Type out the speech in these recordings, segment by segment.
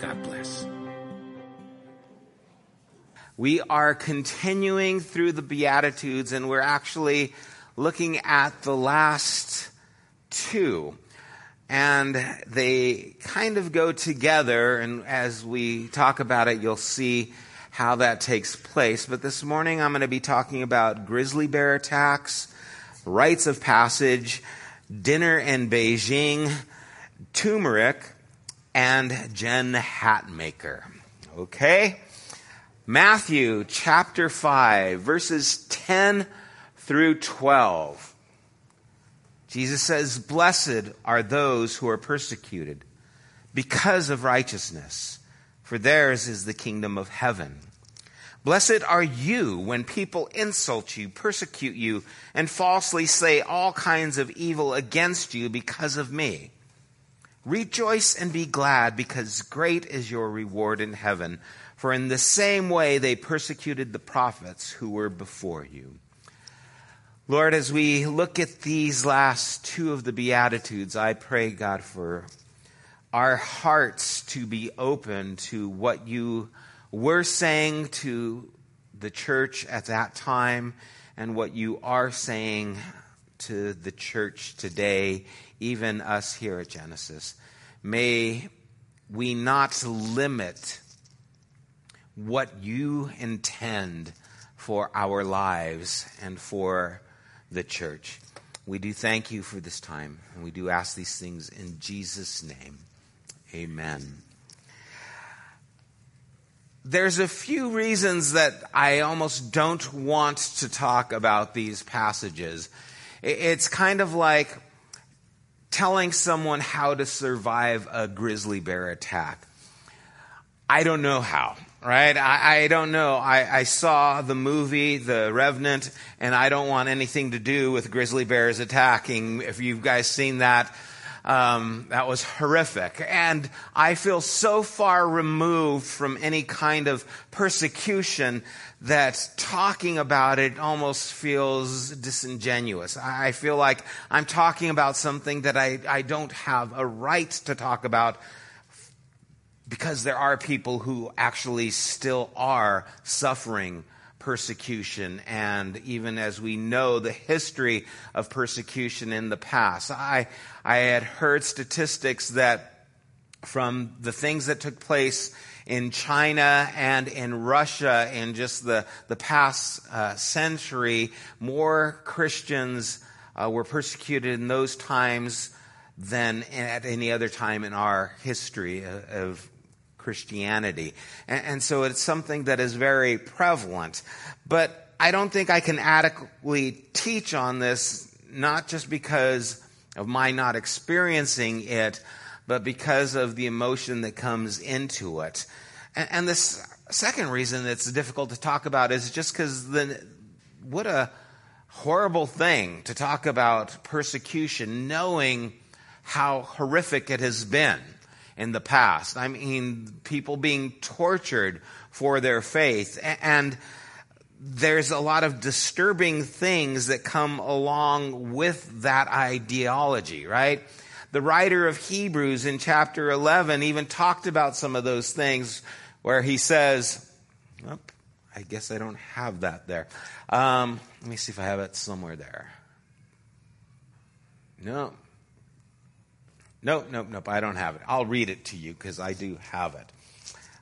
God bless. We are continuing through the Beatitudes, and we're actually looking at the last two and they kind of go together. And as we talk about it, you'll see how that takes place. But this morning, I'm going to be talking about grizzly bear attacks, rites of passage, dinner in Beijing, turmeric, and Jen Hatmaker. Okay? Matthew chapter 5, verses 10 through 12. Jesus says, Blessed are those who are persecuted because of righteousness, for theirs is the kingdom of heaven. Blessed are you when people insult you, persecute you, and falsely say all kinds of evil against you because of me. Rejoice and be glad, because great is your reward in heaven. For in the same way they persecuted the prophets who were before you. Lord, as we look at these last two of the Beatitudes, I pray, God, for our hearts to be open to what you were saying to the church at that time and what you are saying to the church today, even us here at Genesis. May we not limit what you intend for our lives and for the church. We do thank you for this time, and we do ask these things in Jesus' name. Amen. There's a few reasons that I almost don't want to talk about these passages. It's kind of like telling someone how to survive a grizzly bear attack. I don't know how right? I, I don't know. I, I, saw the movie, The Revenant, and I don't want anything to do with grizzly bears attacking. If you guys seen that, um, that was horrific. And I feel so far removed from any kind of persecution that talking about it almost feels disingenuous. I feel like I'm talking about something that I, I don't have a right to talk about because there are people who actually still are suffering persecution and even as we know the history of persecution in the past. I i had heard statistics that from the things that took place in China and in Russia in just the, the past uh, century, more Christians uh, were persecuted in those times than at any other time in our history of Christianity. And, and so it's something that is very prevalent. But I don't think I can adequately teach on this, not just because of my not experiencing it, but because of the emotion that comes into it. And, and this second reason it's difficult to talk about is just because the what a horrible thing to talk about persecution, knowing how horrific it has been in the past. I mean, people being tortured for their faith. And there's a lot of disturbing things that come along with that ideology, right? The writer of Hebrews in chapter 11 even talked about some of those things where he says, oh, I guess I don't have that there. Um, let me see if I have it somewhere there. No, Nope, nope, nope, I don't have it. I'll read it to you because I do have it.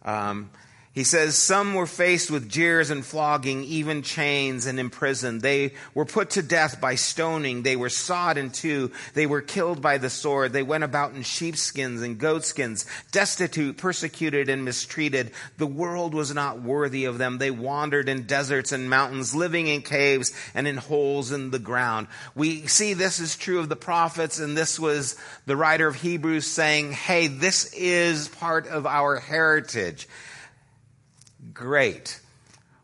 Um, He says, Some were faced with jeers and flogging, even chains and imprisoned. They were put to death by stoning. They were sawed in two. They were killed by the sword. They went about in sheepskins and goatskins, destitute, persecuted, and mistreated. The world was not worthy of them. They wandered in deserts and mountains, living in caves and in holes in the ground. We see this is true of the prophets, and this was the writer of Hebrews saying, Hey, this is part of our heritage great.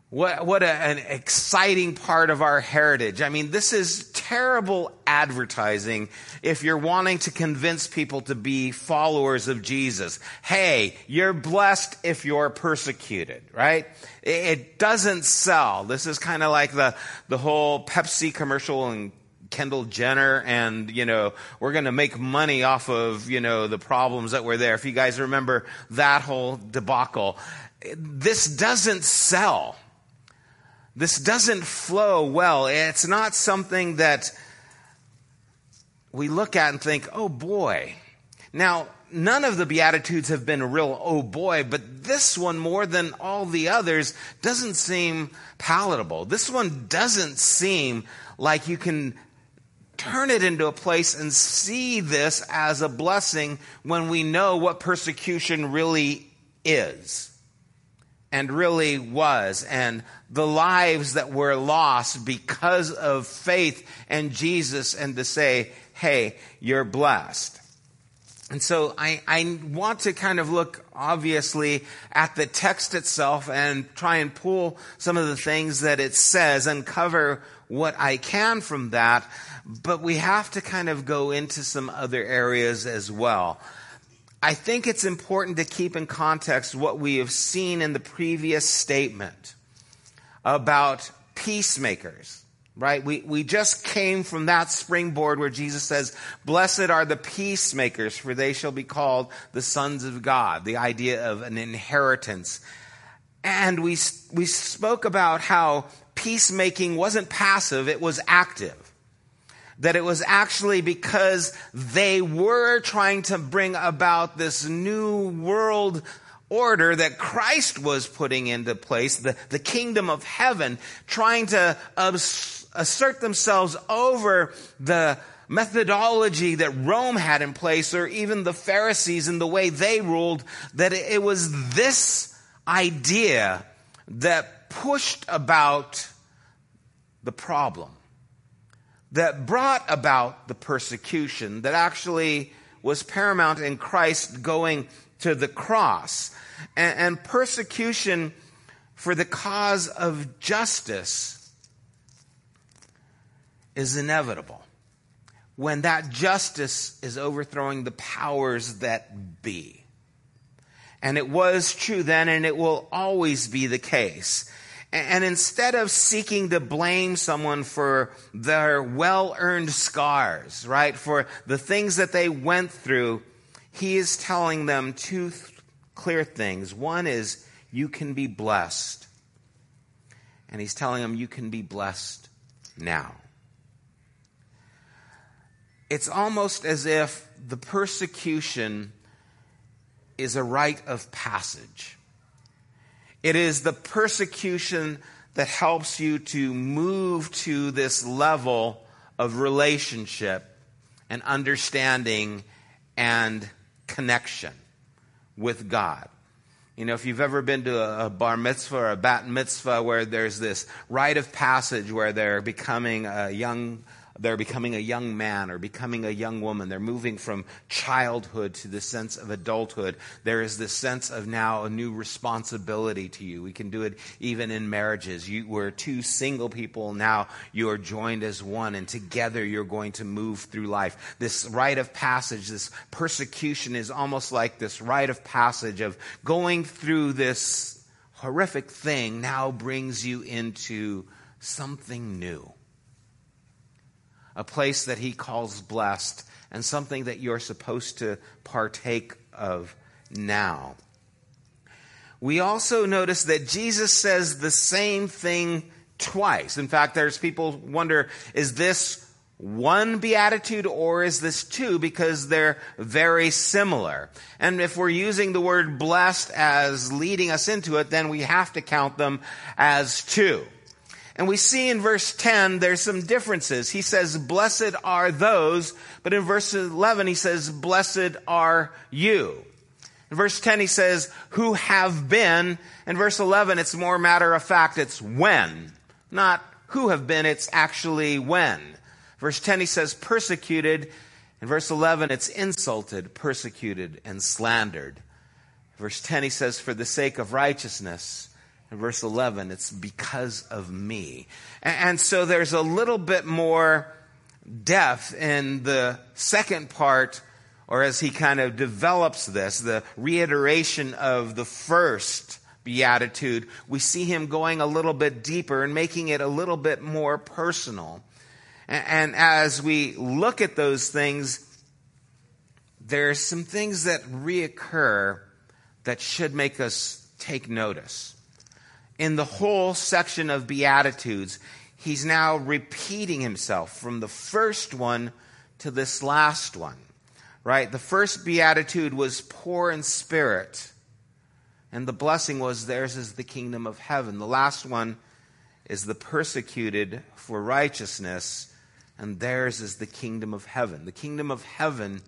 What, what a, an exciting part of our heritage. I mean, this is terrible advertising if you're wanting to convince people to be followers of Jesus. Hey, you're blessed if you're persecuted, right? It, it doesn't sell. This is kind of like the, the whole Pepsi commercial and Kendall Jenner and, you know, we're going to make money off of, you know, the problems that were there. If you guys remember that whole debacle this doesn't sell. This doesn't flow well. It's not something that we look at and think, oh boy. Now, none of the Beatitudes have been real oh boy, but this one, more than all the others, doesn't seem palatable. This one doesn't seem like you can turn it into a place and see this as a blessing when we know what persecution really is and really was, and the lives that were lost because of faith and Jesus, and to say, hey, you're blessed. And so I, I want to kind of look obviously at the text itself and try and pull some of the things that it says and cover what I can from that. But we have to kind of go into some other areas as well. I think it's important to keep in context what we have seen in the previous statement about peacemakers, right? We, we just came from that springboard where Jesus says, Blessed are the peacemakers, for they shall be called the sons of God, the idea of an inheritance. And we, we spoke about how peacemaking wasn't passive, it was active that it was actually because they were trying to bring about this new world order that Christ was putting into place, the, the kingdom of heaven, trying to assert themselves over the methodology that Rome had in place, or even the Pharisees and the way they ruled, that it was this idea that pushed about the problem that brought about the persecution that actually was paramount in Christ going to the cross. And, and persecution for the cause of justice is inevitable when that justice is overthrowing the powers that be. And it was true then, and it will always be the case. And instead of seeking to blame someone for their well earned scars, right, for the things that they went through, he is telling them two th- clear things. One is, you can be blessed. And he's telling them, you can be blessed now. It's almost as if the persecution is a rite of passage it is the persecution that helps you to move to this level of relationship and understanding and connection with God. You know, if you've ever been to a, bar mitzvah or a bat mitzvah where there's this rite of passage where they're becoming a young they're becoming a young man or becoming a young woman. They're moving from childhood to the sense of adulthood. There is this sense of now a new responsibility to you. We can do it even in marriages. You were two single people. Now you are joined as one and together you're going to move through life. This rite of passage, this persecution is almost like this rite of passage of going through this horrific thing now brings you into something new a place that he calls blessed, and something that you're supposed to partake of now. We also notice that Jesus says the same thing twice. In fact, there's people wonder, is this one beatitude or is this two because they're very similar? And if we're using the word blessed as leading us into it, then we have to count them as two. And we see in verse 10 there's some differences. He says, blessed are those, but in verse 11 he says, blessed are you. In verse 10 he says, who have been. In verse 11 it's more matter of fact, it's when. Not who have been, it's actually when. Verse 10, he says, persecuted. In verse 11, it's insulted, persecuted, and slandered. Verse 10, he says, for the sake of righteousness. In verse 11, it's because of me. And so there's a little bit more depth in the second part, or as he kind of develops this, the reiteration of the first beatitude, we see him going a little bit deeper and making it a little bit more personal. And as we look at those things, there are some things that reoccur that should make us take notice. In the whole section of Beatitudes, he's now repeating himself from the first one to this last one. Right? The first Beatitude was poor in spirit, and the blessing was theirs is the kingdom of heaven. The last one is the persecuted for righteousness and theirs is the kingdom of heaven. The kingdom of heaven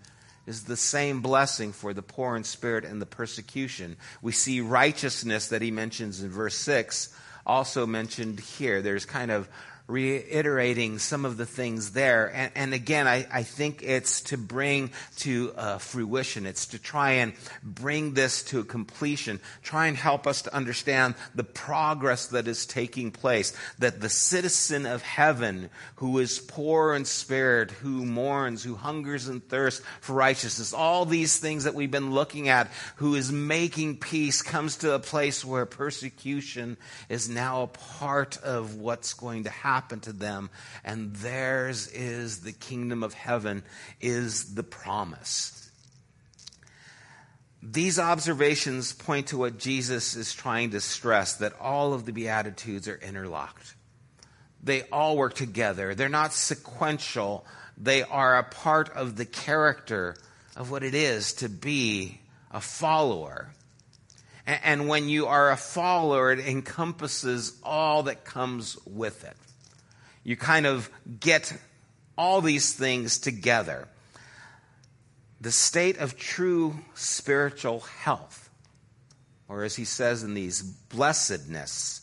is the same blessing for the poor in spirit and the persecution. We see righteousness that he mentions in verse 6 also mentioned here. There's kind of reiterating some of the things there. And, and again, I, I, think it's to bring to uh, fruition. It's to try and bring this to completion. Try and help us to understand the progress that is taking place. That the citizen of heaven who is poor in spirit, who mourns, who hungers and thirsts for righteousness, all these things that we've been looking at, who is making peace, comes to a place where persecution is now a part of what's going to happen happen to them, and theirs is the kingdom of heaven, is the promise. These observations point to what Jesus is trying to stress that all of the Beatitudes are interlocked. They all work together, they're not sequential, they are a part of the character of what it is to be a follower. And when you are a follower, it encompasses all that comes with it you kind of get all these things together. The state of true spiritual health, or as he says in these, blessedness,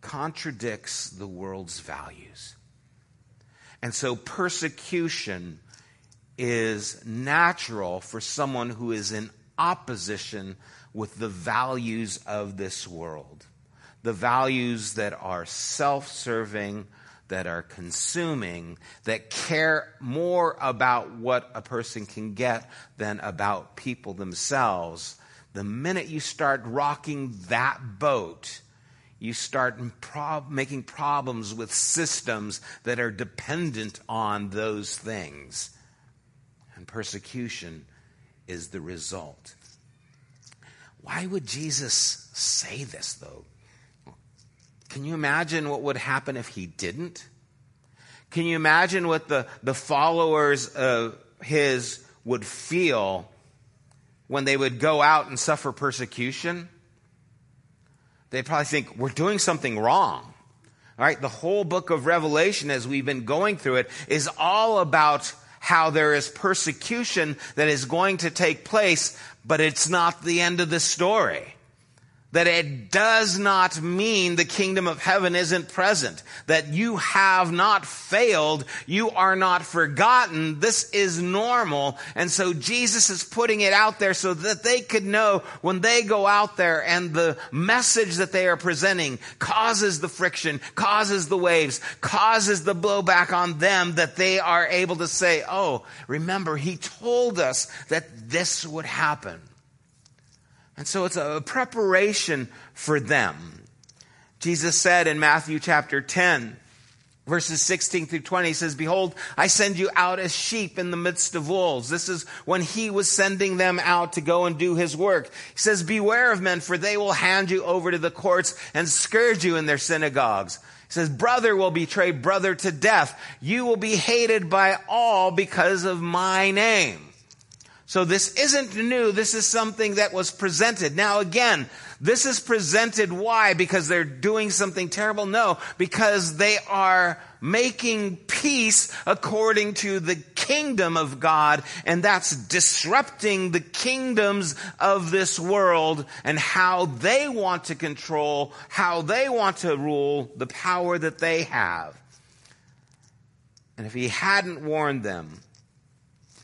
contradicts the world's values. And so persecution is natural for someone who is in opposition with the values of this world the values that are self serving, that are consuming, that care more about what a person can get than about people themselves, the minute you start rocking that boat, you start prob- making problems with systems that are dependent on those things. And persecution is the result. Why would Jesus say this, though? Can you imagine what would happen if he didn't? Can you imagine what the, the followers of his would feel when they would go out and suffer persecution? They'd probably think, we're doing something wrong. All right, the whole book of Revelation, as we've been going through it, is all about how there is persecution that is going to take place, but it's not the end of the story that it does not mean the kingdom of heaven isn't present, that you have not failed, you are not forgotten. This is normal. And so Jesus is putting it out there so that they could know when they go out there and the message that they are presenting causes the friction, causes the waves, causes the blowback on them that they are able to say, oh, remember, he told us that this would happen. And so it's a preparation for them. Jesus said in Matthew chapter 10, Verses 16 through 20 he says, Behold, I send you out as sheep in the midst of wolves. This is when he was sending them out to go and do his work. He says, Beware of men, for they will hand you over to the courts and scourge you in their synagogues. He says, Brother will betray brother to death. You will be hated by all because of my name. So this isn't new. This is something that was presented. Now again, this is presented why? Because they're doing something terrible? No, because they are making peace according to the kingdom of God, and that's disrupting the kingdoms of this world and how they want to control, how they want to rule, the power that they have. And if he hadn't warned them,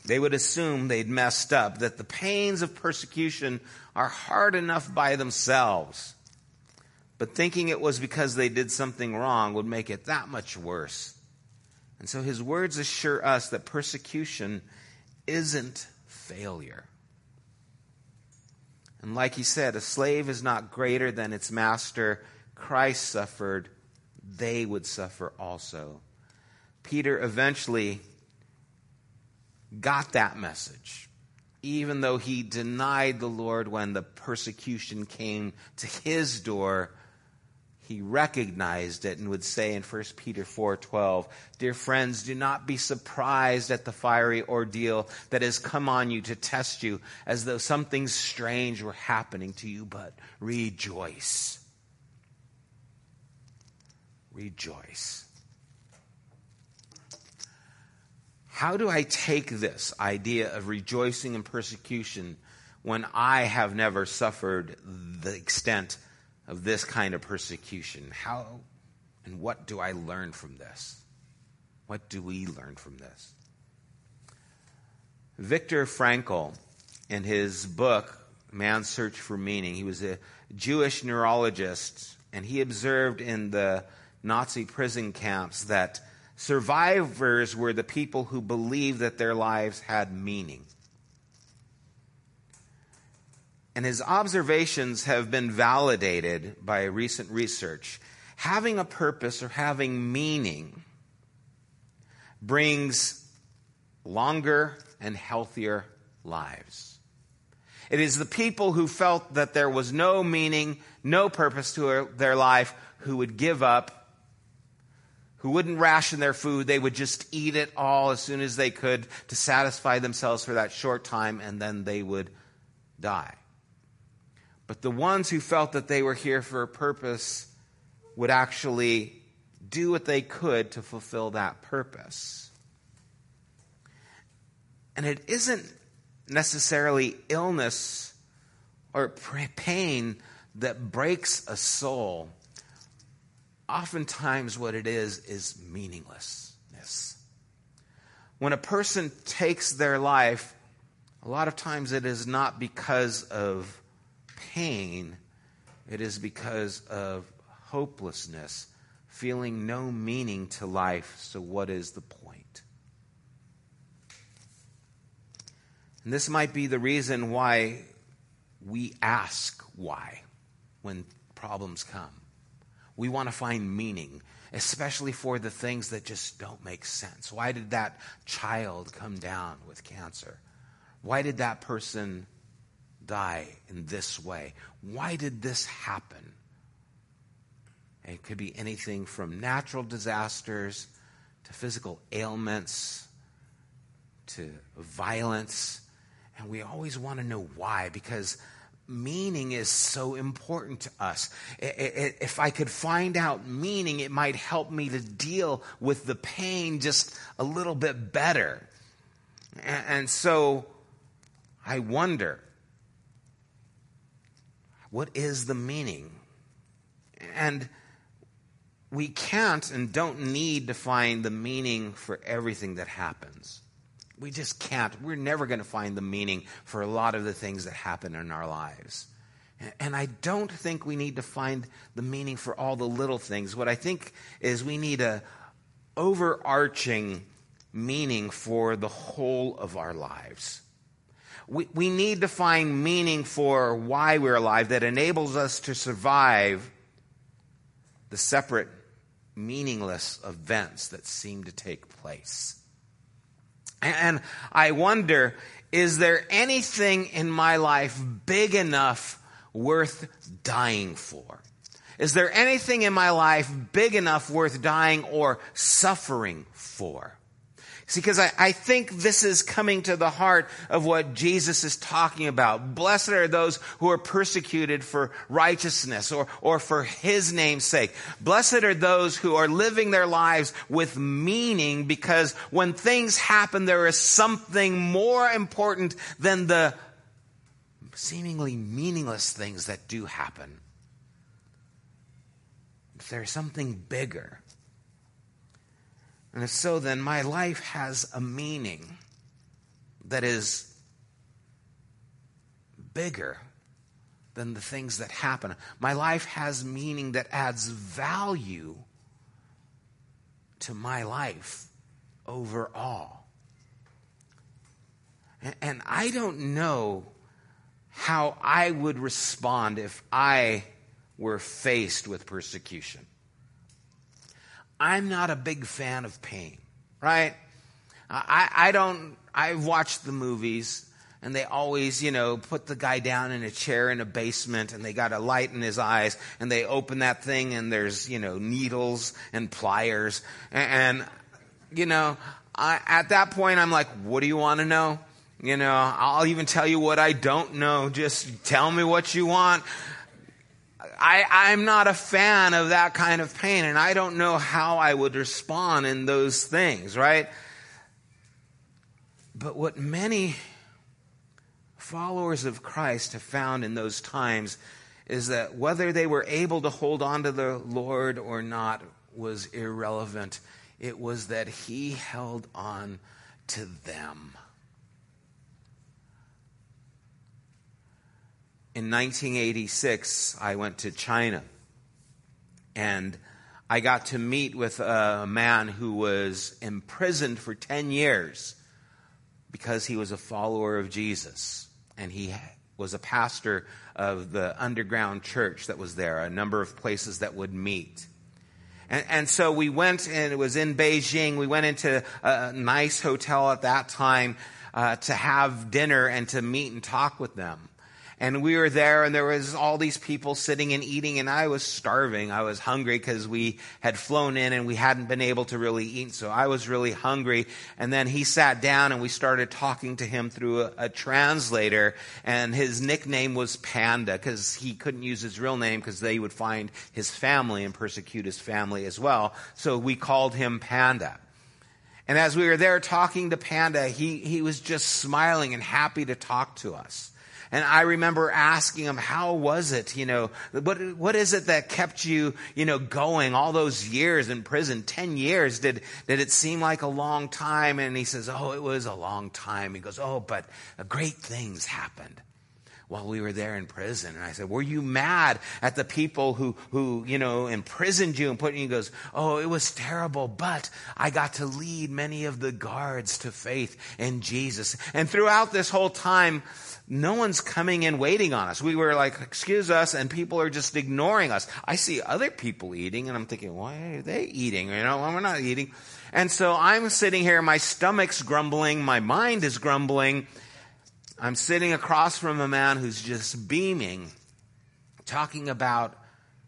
they would assume they'd messed up, that the pains of persecution are hard enough by themselves. But thinking it was because they did something wrong would make it that much worse. And so his words assure us that persecution isn't failure. And like he said, a slave is not greater than its master. Christ suffered, they would suffer also. Peter eventually got that message even though he denied the Lord when the persecution came to his door, he recognized it and would say in 1 Peter 4:12, "Dear friends, do not be surprised at the fiery ordeal that has come on you to test you as though something strange were happening to you, but rejoice." Rejoice. How do I take this idea of rejoicing in persecution when I have never suffered the extent of this kind of persecution? How and what do I learn from this? What do we learn from this? Viktor Frankl, in his book, Man's Search for Meaning, he was a Jewish neurologist, and he observed in the Nazi prison camps that Survivors were the people who believed that their lives had meaning. And his observations have been validated by recent research. Having a purpose or having meaning brings longer and healthier lives. It is the people who felt that there was no meaning, no purpose to their life, who would give up who wouldn't ration their food. They would just eat it all as soon as they could to satisfy themselves for that short time, and then they would die. But the ones who felt that they were here for a purpose would actually do what they could to fulfill that purpose. And it isn't necessarily illness or pain that breaks a soul oftentimes what it is is meaninglessness. When a person takes their life, a lot of times it is not because of pain, it is because of hopelessness, feeling no meaning to life. So, what is the point? And this might be the reason why we ask why when problems come. We want to find meaning, especially for the things that just don't make sense. Why did that child come down with cancer? Why did that person die in this way? Why did this happen? It could be anything from natural disasters to physical ailments to violence. And we always want to know why because meaning is so important to us. If I could find out meaning, it might help me to deal with the pain just a little bit better. And so I wonder what is the meaning? And we can't and don't need to find the meaning for everything that happens. We just can't. We're never going to find the meaning for a lot of the things that happen in our lives. And I don't think we need to find the meaning for all the little things. What I think is we need a overarching meaning for the whole of our lives. We, we need to find meaning for why we're alive that enables us to survive the separate meaningless events that seem to take place. And I wonder is there anything in my life big enough worth dying for? Is there anything in my life big enough worth dying or suffering for? See, because I, I think this is coming to the heart of what Jesus is talking about. Blessed are those who are persecuted for righteousness or, or for his name's sake. Blessed are those who are living their lives with meaning because when things happen, there is something more important than the seemingly meaningless things that do happen. There's something bigger. And if so, then my life has a meaning that is bigger than the things that happen. My life has meaning that adds value to my life overall. And, I don't know how I would respond if I were faced with persecution. I'm not a big fan of pain, right? I, I don't, I've watched the movies and they always, you know, put the guy down in a chair in a basement and they got a light in his eyes and they open that thing and there's, you know, needles and pliers. And, and you know, I, at that point I'm like, what do you want to know? You know, I'll even tell you what I don't know. Just tell me what you want. I, I'm not a fan of that kind of pain, and I don't know how I would respond in those things, right? But what many followers of Christ have found in those times is that whether they were able to hold on to the Lord or not was irrelevant. It was that He held on to them. In 1986, I went to China and I got to meet with a man who was imprisoned for 10 years because he was a follower of Jesus. And he was a pastor of the underground church that was there, a number of places that would meet. And, and, so we went, and it was in Beijing. We went into a nice hotel at that time uh, to have dinner and to meet and talk with them. And we were there and there was all these people sitting and eating and I was starving. I was hungry because we had flown in and we hadn't been able to really eat. So I was really hungry. And then he sat down and we started talking to him through a, a translator and his nickname was Panda because he couldn't use his real name because they would find his family and persecute his family as well. So we called him Panda. And as we were there talking to Panda, he, he was just smiling and happy to talk to us. And I remember asking him, how was it? You know, what, what is it that kept you, you know, going all those years in prison? Ten years. Did, did it seem like a long time? And he says, oh, it was a long time. He goes, oh, but great things happened while we were there in prison. And I said, were you mad at the people who, who, you know, imprisoned you and put you? He goes, oh, it was terrible, but I got to lead many of the guards to faith in Jesus. And throughout this whole time, no one's coming in waiting on us. We were like, excuse us, and people are just ignoring us. I see other people eating, and I'm thinking, why are they eating? You know, well, we're not eating. And so I'm sitting here, my stomach's grumbling, my mind is grumbling. I'm sitting across from a man who's just beaming, talking about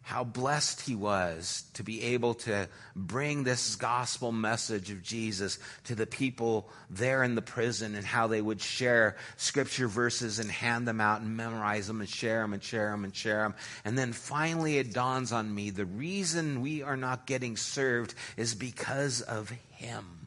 how blessed he was to be able to bring this gospel message of Jesus to the people there in the prison and how they would share scripture verses and hand them out and memorize them and share them and share them and share them. And then finally it dawns on me the reason we are not getting served is because of him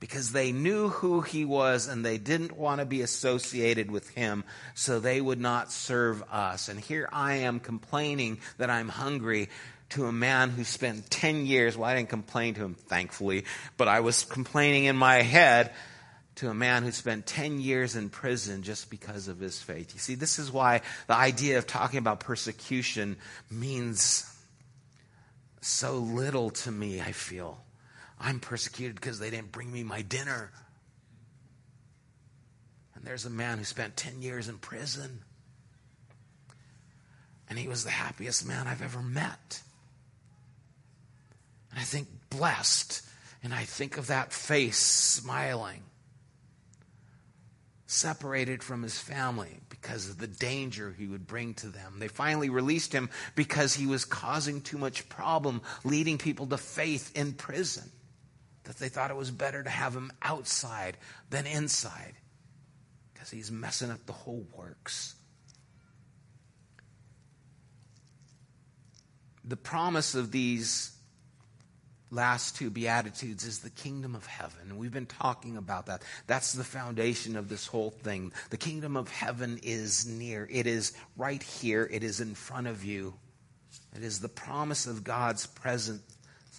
because they knew who he was and they didn't want to be associated with him, so they would not serve us. And here I am complaining that I'm hungry to a man who spent 10 years. Well, I didn't complain to him, thankfully, but I was complaining in my head to a man who spent 10 years in prison just because of his faith. You see, this is why the idea of talking about persecution means so little to me, I feel. I'm persecuted because they didn't bring me my dinner. And there's a man who spent 10 years in prison. And he was the happiest man I've ever met. And I think blessed. And I think of that face smiling separated from his family because of the danger he would bring to them. They finally released him because he was causing too much problem, leading people to faith in prison. That they thought it was better to have him outside than inside because he's messing up the whole works. The promise of these last two Beatitudes is the kingdom of heaven. And we've been talking about that. That's the foundation of this whole thing. The kingdom of heaven is near, it is right here, it is in front of you. It is the promise of God's presence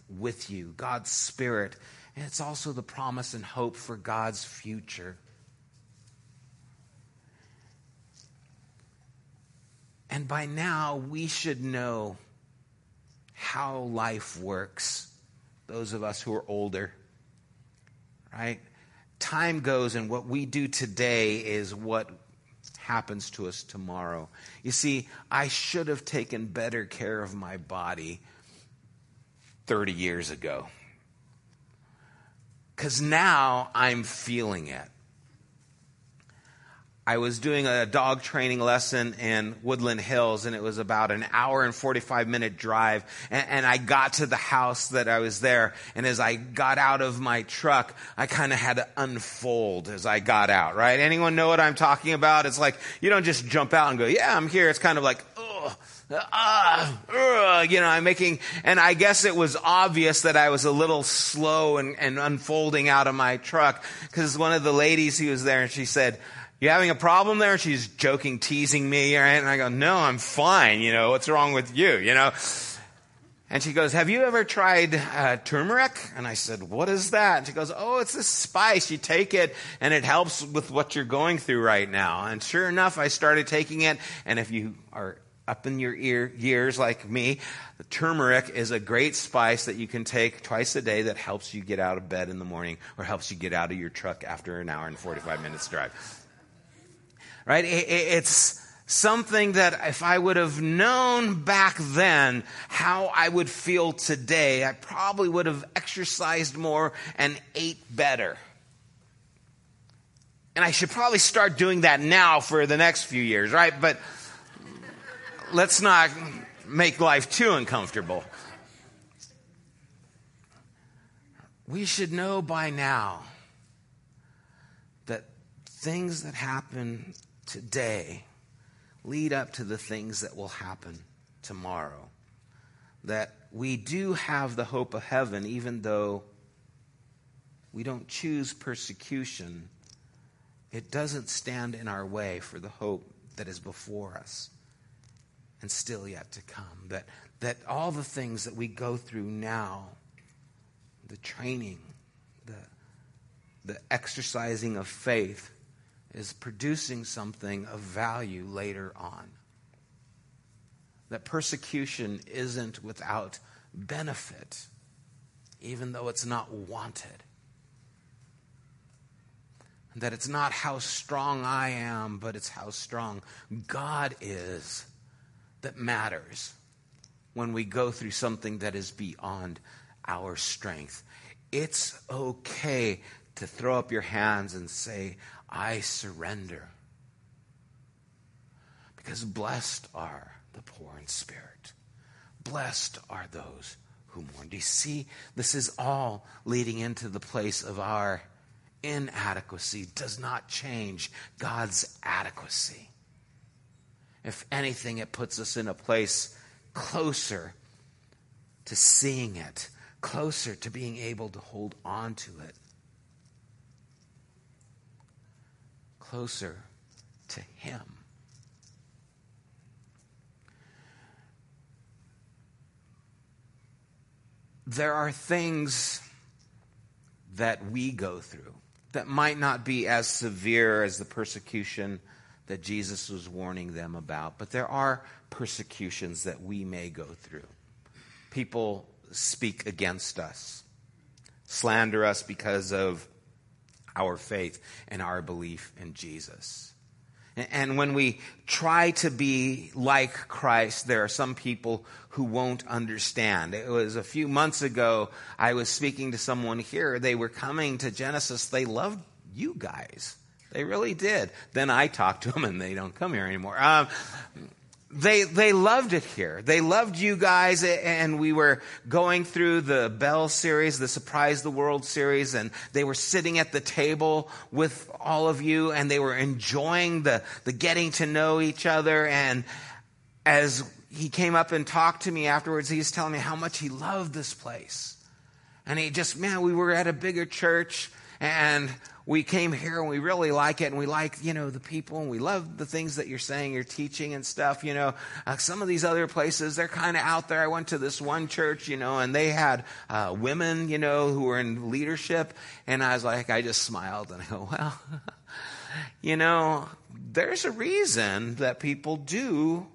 with you, God's Spirit. And it's also the promise and hope for God's future. And by now, we should know how life works those of us who are older, right? Time goes, and what we do today is what happens to us tomorrow. You see, I should have taken better care of my body 30 years ago. Because now I'm feeling it. I was doing a dog training lesson in Woodland Hills, and it was about an hour and 45 minute drive. And, and I got to the house that I was there, and as I got out of my truck, I kind of had to unfold as I got out, right? Anyone know what I'm talking about? It's like, you don't just jump out and go, yeah, I'm here. It's kind of like, ah, uh, you know, I'm making, and I guess it was obvious that I was a little slow and, and unfolding out of my truck because one of the ladies who was there and she said, you having a problem there? She's joking, teasing me, right? And I go, no, I'm fine. You know, what's wrong with you? You know? And she goes, have you ever tried uh, turmeric? And I said, what is that? And she goes, oh, it's this spice. You take it and it helps with what you're going through right now. And sure enough, I started taking it. And if you are up in your ear, years like me, the turmeric is a great spice that you can take twice a day that helps you get out of bed in the morning or helps you get out of your truck after an hour and 45 minutes drive right? It's something that if I would have known back then how I would feel today, I probably would have exercised more and ate better. And I should probably start doing that now for the next few years, right? But let's not make life too uncomfortable. We should know by now that things that happen today lead up to the things that will happen tomorrow. That we do have the hope of heaven, even though we don't choose persecution, it doesn't stand in our way for the hope that is before us and still yet to come. That, that all the things that we go through now, the training, the, the exercising of faith, is producing something of value later on. That persecution isn't without benefit, even though it's not wanted. That it's not how strong I am, but it's how strong God is that matters when we go through something that is beyond our strength. It's okay to throw up your hands and say, I surrender. Because blessed are the poor in spirit. Blessed are those who mourn. Do you see? This is all leading into the place of our inadequacy, does not change God's adequacy. If anything, it puts us in a place closer to seeing it, closer to being able to hold on to it. closer to Him. There are things that we go through that might not be as severe as the persecution that Jesus was warning them about, but there are persecutions that we may go through. People speak against us, slander us because of our faith and our belief in Jesus. And when we try to be like Christ, there are some people who won't understand. It was a few months ago, I was speaking to someone here. They were coming to Genesis. They loved you guys. They really did. Then I talked to them and they don't come here anymore. Um, they they loved it here. They loved you guys, and we were going through the Bell series, the Surprise the World series, and they were sitting at the table with all of you, and they were enjoying the the getting to know each other. And as he came up and talked to me afterwards, he was telling me how much he loved this place, and he just man, we were at a bigger church, and we came here and we really like it and we like, you know, the people and we love the things that you're saying, you're teaching and stuff, you know. Uh, some of these other places, they're kind of out there. I went to this one church, you know, and they had uh, women, you know, who were in leadership. And I was like, I just smiled and I go, well, you know, there's a reason that people do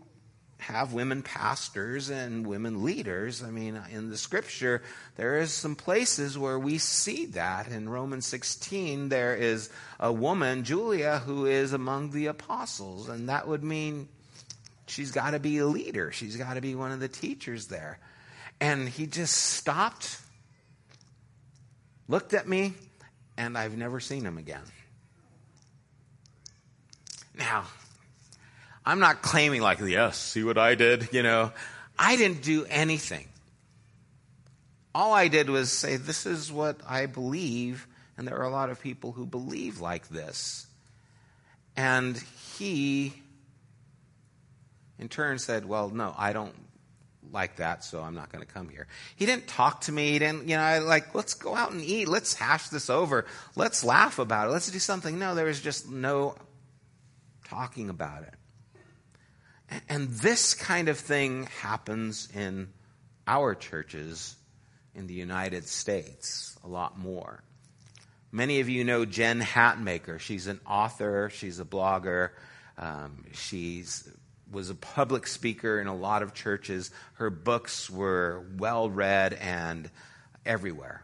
have women pastors and women leaders. I mean, in the scripture, there is some places where we see that. In Romans 16, there is a woman, Junia, who is among the apostles, and that would mean she's got to be a leader. She's got to be one of the teachers there. And he just stopped, looked at me, and I've never seen him again. Now, I'm not claiming like, yes, see what I did, you know. I didn't do anything. All I did was say, this is what I believe, and there are a lot of people who believe like this. And he, in turn, said, well, no, I don't like that, so I'm not going to come here. He didn't talk to me. He didn't, you know, like, let's go out and eat. Let's hash this over. Let's laugh about it. Let's do something. No, there was just no talking about it. And this kind of thing happens in our churches in the United States a lot more. Many of you know Jen Hatmaker. She's an author, she's a blogger, um, she's was a public speaker in a lot of churches. Her books were well read and everywhere.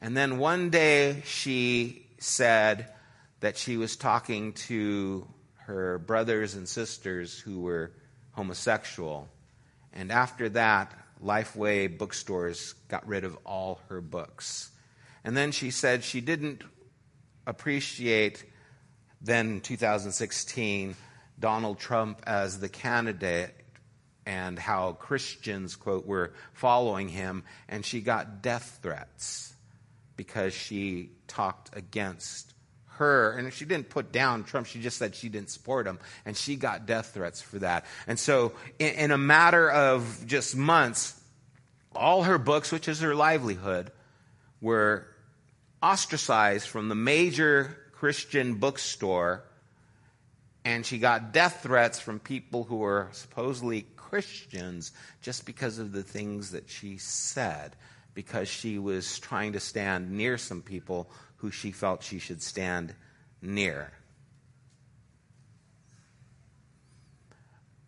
And then one day she said that she was talking to her brothers and sisters who were homosexual. And after that, Lifeway bookstores got rid of all her books. And then she said she didn't appreciate then 2016 Donald Trump as the candidate and how Christians, quote, were following him. And she got death threats because she talked against her, and she didn't put down Trump, she just said she didn't support him, and she got death threats for that. And so, in, in a matter of just months, all her books, which is her livelihood, were ostracized from the major Christian bookstore, and she got death threats from people who were supposedly Christians just because of the things that she said, because she was trying to stand near some people who she felt she should stand near.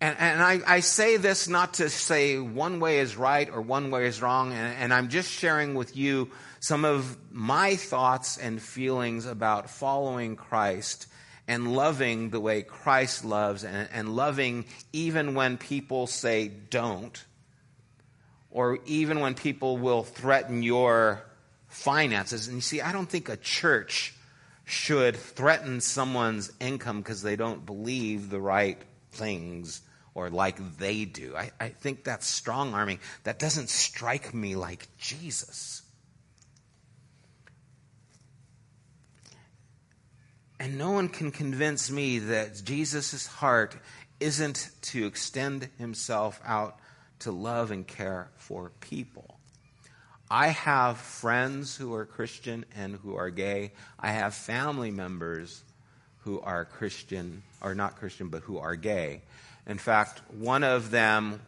And, and I, I, say this not to say one way is right or one way is wrong, and, and I'm just sharing with you some of my thoughts and feelings about following Christ and loving the way Christ loves, and, and loving even when people say don't, or even when people will threaten your finances. And you see, I don't think a church should threaten someone's income because they don't believe the right things or like they do. I, I think that's strong arming. That doesn't strike me like Jesus. And no one can convince me that Jesus' heart isn't to extend himself out to love and care for people. I have friends who are Christian and who are gay. I have family members who are Christian, or not Christian, but who are gay. In fact, one of them,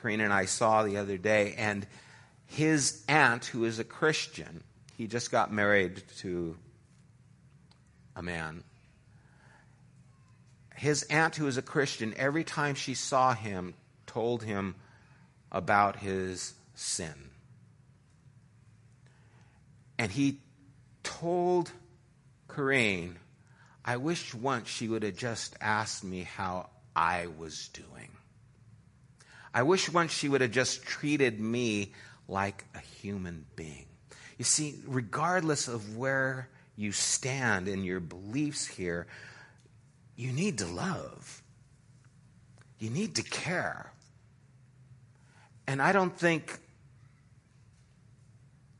Karina and I saw the other day, and his aunt, who is a Christian, he just got married to a man. His aunt, who is a Christian, every time she saw him, told him about his sin and he told Corrine, I wish once she would have just asked me how I was doing. I wish once she would have just treated me like a human being. You see, regardless of where you stand in your beliefs here, you need to love. You need to care. And I don't think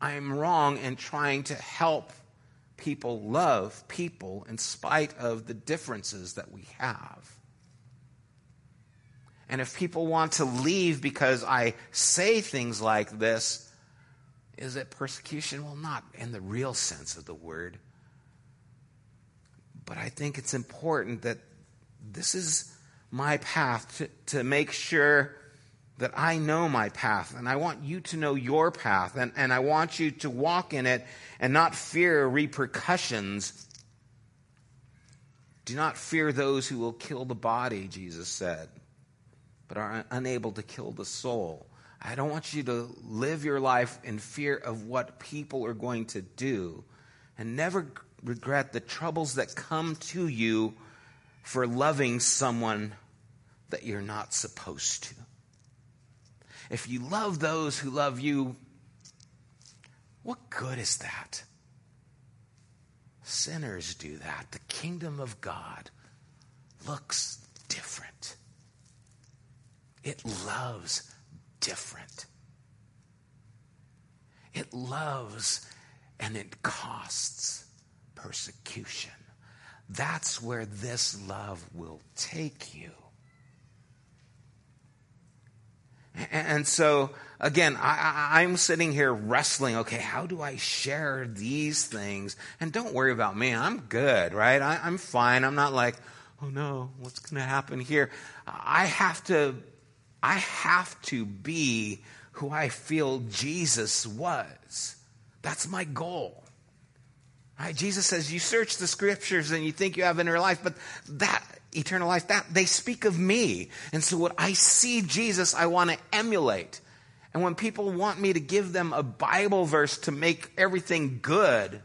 I'm wrong in trying to help people love people in spite of the differences that we have. And if people want to leave because I say things like this, is it persecution? Well, not in the real sense of the word. But I think it's important that this is my path to, to make sure that I know my path. And I want you to know your path. And, and I want you to walk in it and not fear repercussions. Do not fear those who will kill the body, Jesus said, but are unable to kill the soul. I don't want you to live your life in fear of what people are going to do and never regret the troubles that come to you for loving someone that you're not supposed to. If you love those who love you, what good is that? Sinners do that. The kingdom of God looks different. It loves different. It loves and it costs persecution. That's where this love will take you. And so, again, I, am sitting here wrestling. Okay, how do I share these things? And don't worry about me. I'm good, right? I, I'm fine. I'm not like, oh no, what's going to happen here? I have to, I have to be who I feel Jesus was. That's my goal. Right? Jesus says, you search the scriptures and you think you have inner life, but that eternal life, that they speak of me. And so what I see Jesus, I want to emulate. And when people want me to give them a Bible verse to make everything good,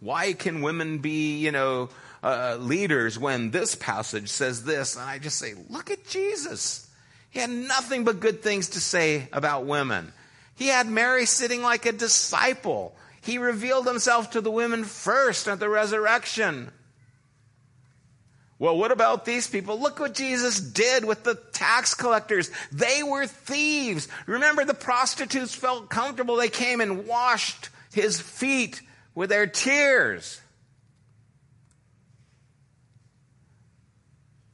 why can women be, you know, uh, leaders when this passage says this? And I just say, look at Jesus. He had nothing but good things to say about women. He had Mary sitting like a disciple. He revealed himself to the women first at the resurrection. Well, what about these people? Look what Jesus did with the tax collectors. They were thieves. Remember, the prostitutes felt comfortable. They came and washed his feet with their tears.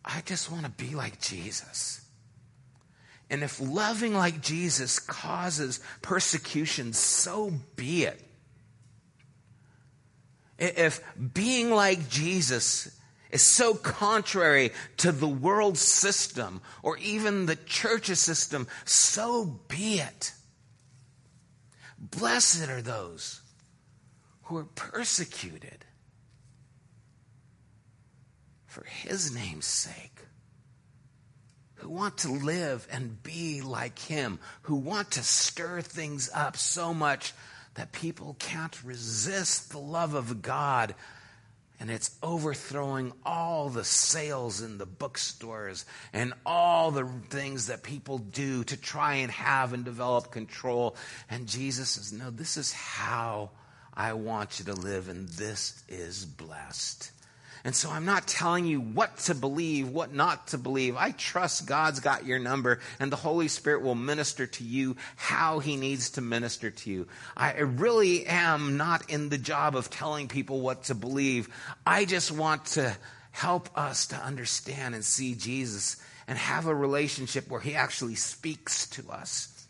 I just want to be like Jesus. And if loving like Jesus causes persecution, so be it. If being like Jesus is so contrary to the world system or even the church's system, so be it. Blessed are those who are persecuted for his name's sake, who want to live and be like him, who want to stir things up so much that people can't resist the love of God. And it's overthrowing all the sales in the bookstores and all the things that people do to try and have and develop control. And Jesus says, No, this is how I want you to live, and this is blessed. And so I'm not telling you what to believe, what not to believe. I trust God's got your number and the Holy Spirit will minister to you how he needs to minister to you. I really am not in the job of telling people what to believe. I just want to help us to understand and see Jesus and have a relationship where he actually speaks to us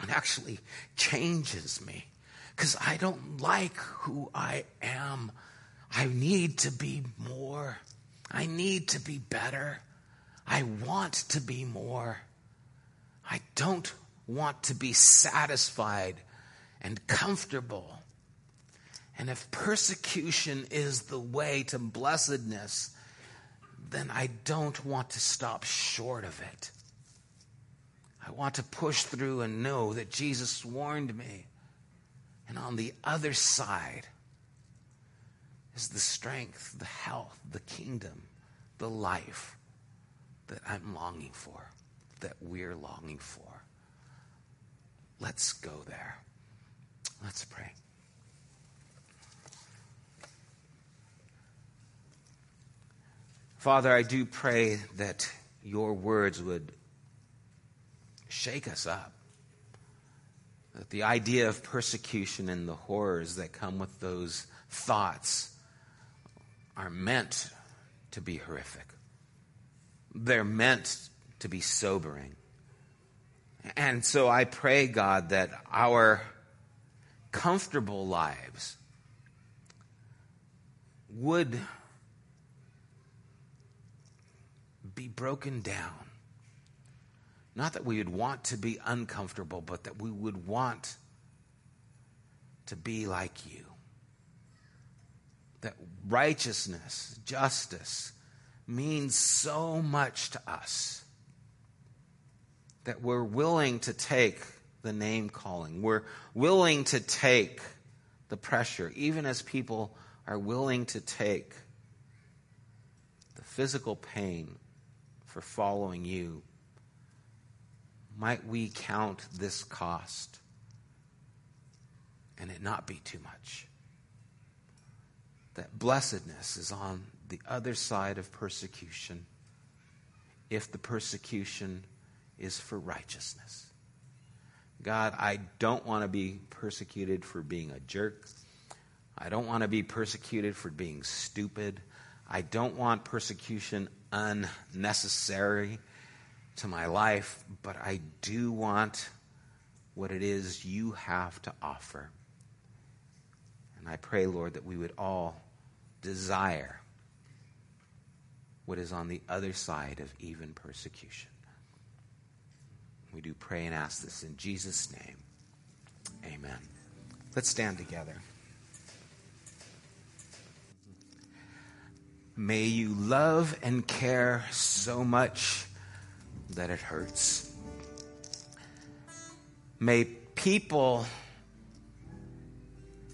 and actually changes me because I don't like who I am I need to be more. I need to be better. I want to be more. I don't want to be satisfied and comfortable. And if persecution is the way to blessedness, then I don't want to stop short of it. I want to push through and know that Jesus warned me. And on the other side, is the strength, the health, the kingdom, the life that I'm longing for, that we're longing for. Let's go there. Let's pray. Father, I do pray that your words would shake us up. That the idea of persecution and the horrors that come with those thoughts are meant to be horrific. They're meant to be sobering. And so I pray, God, that our comfortable lives would be broken down. Not that we would want to be uncomfortable, but that we would want to be like you. That righteousness, justice, means so much to us that we're willing to take the name calling. We're willing to take the pressure, even as people are willing to take the physical pain for following you. Might we count this cost and it not be too much? That blessedness is on the other side of persecution if the persecution is for righteousness. God, I don't want to be persecuted for being a jerk. I don't want to be persecuted for being stupid. I don't want persecution unnecessary to my life, but I do want what it is you have to offer. And I pray, Lord, that we would all desire what is on the other side of even persecution. We do pray and ask this in Jesus' name. Amen. Let's stand together. May you love and care so much that it hurts. May people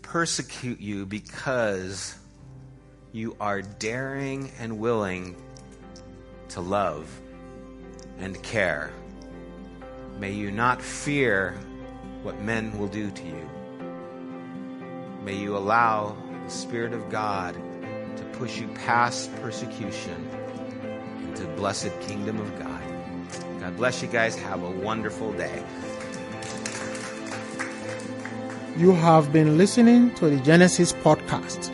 persecute you because you are daring and willing to love and care. May you not fear what men will do to you. May you allow the Spirit of God to push you past persecution into the blessed kingdom of God. God bless you guys. Have a wonderful day. You have been listening to the Genesis podcast.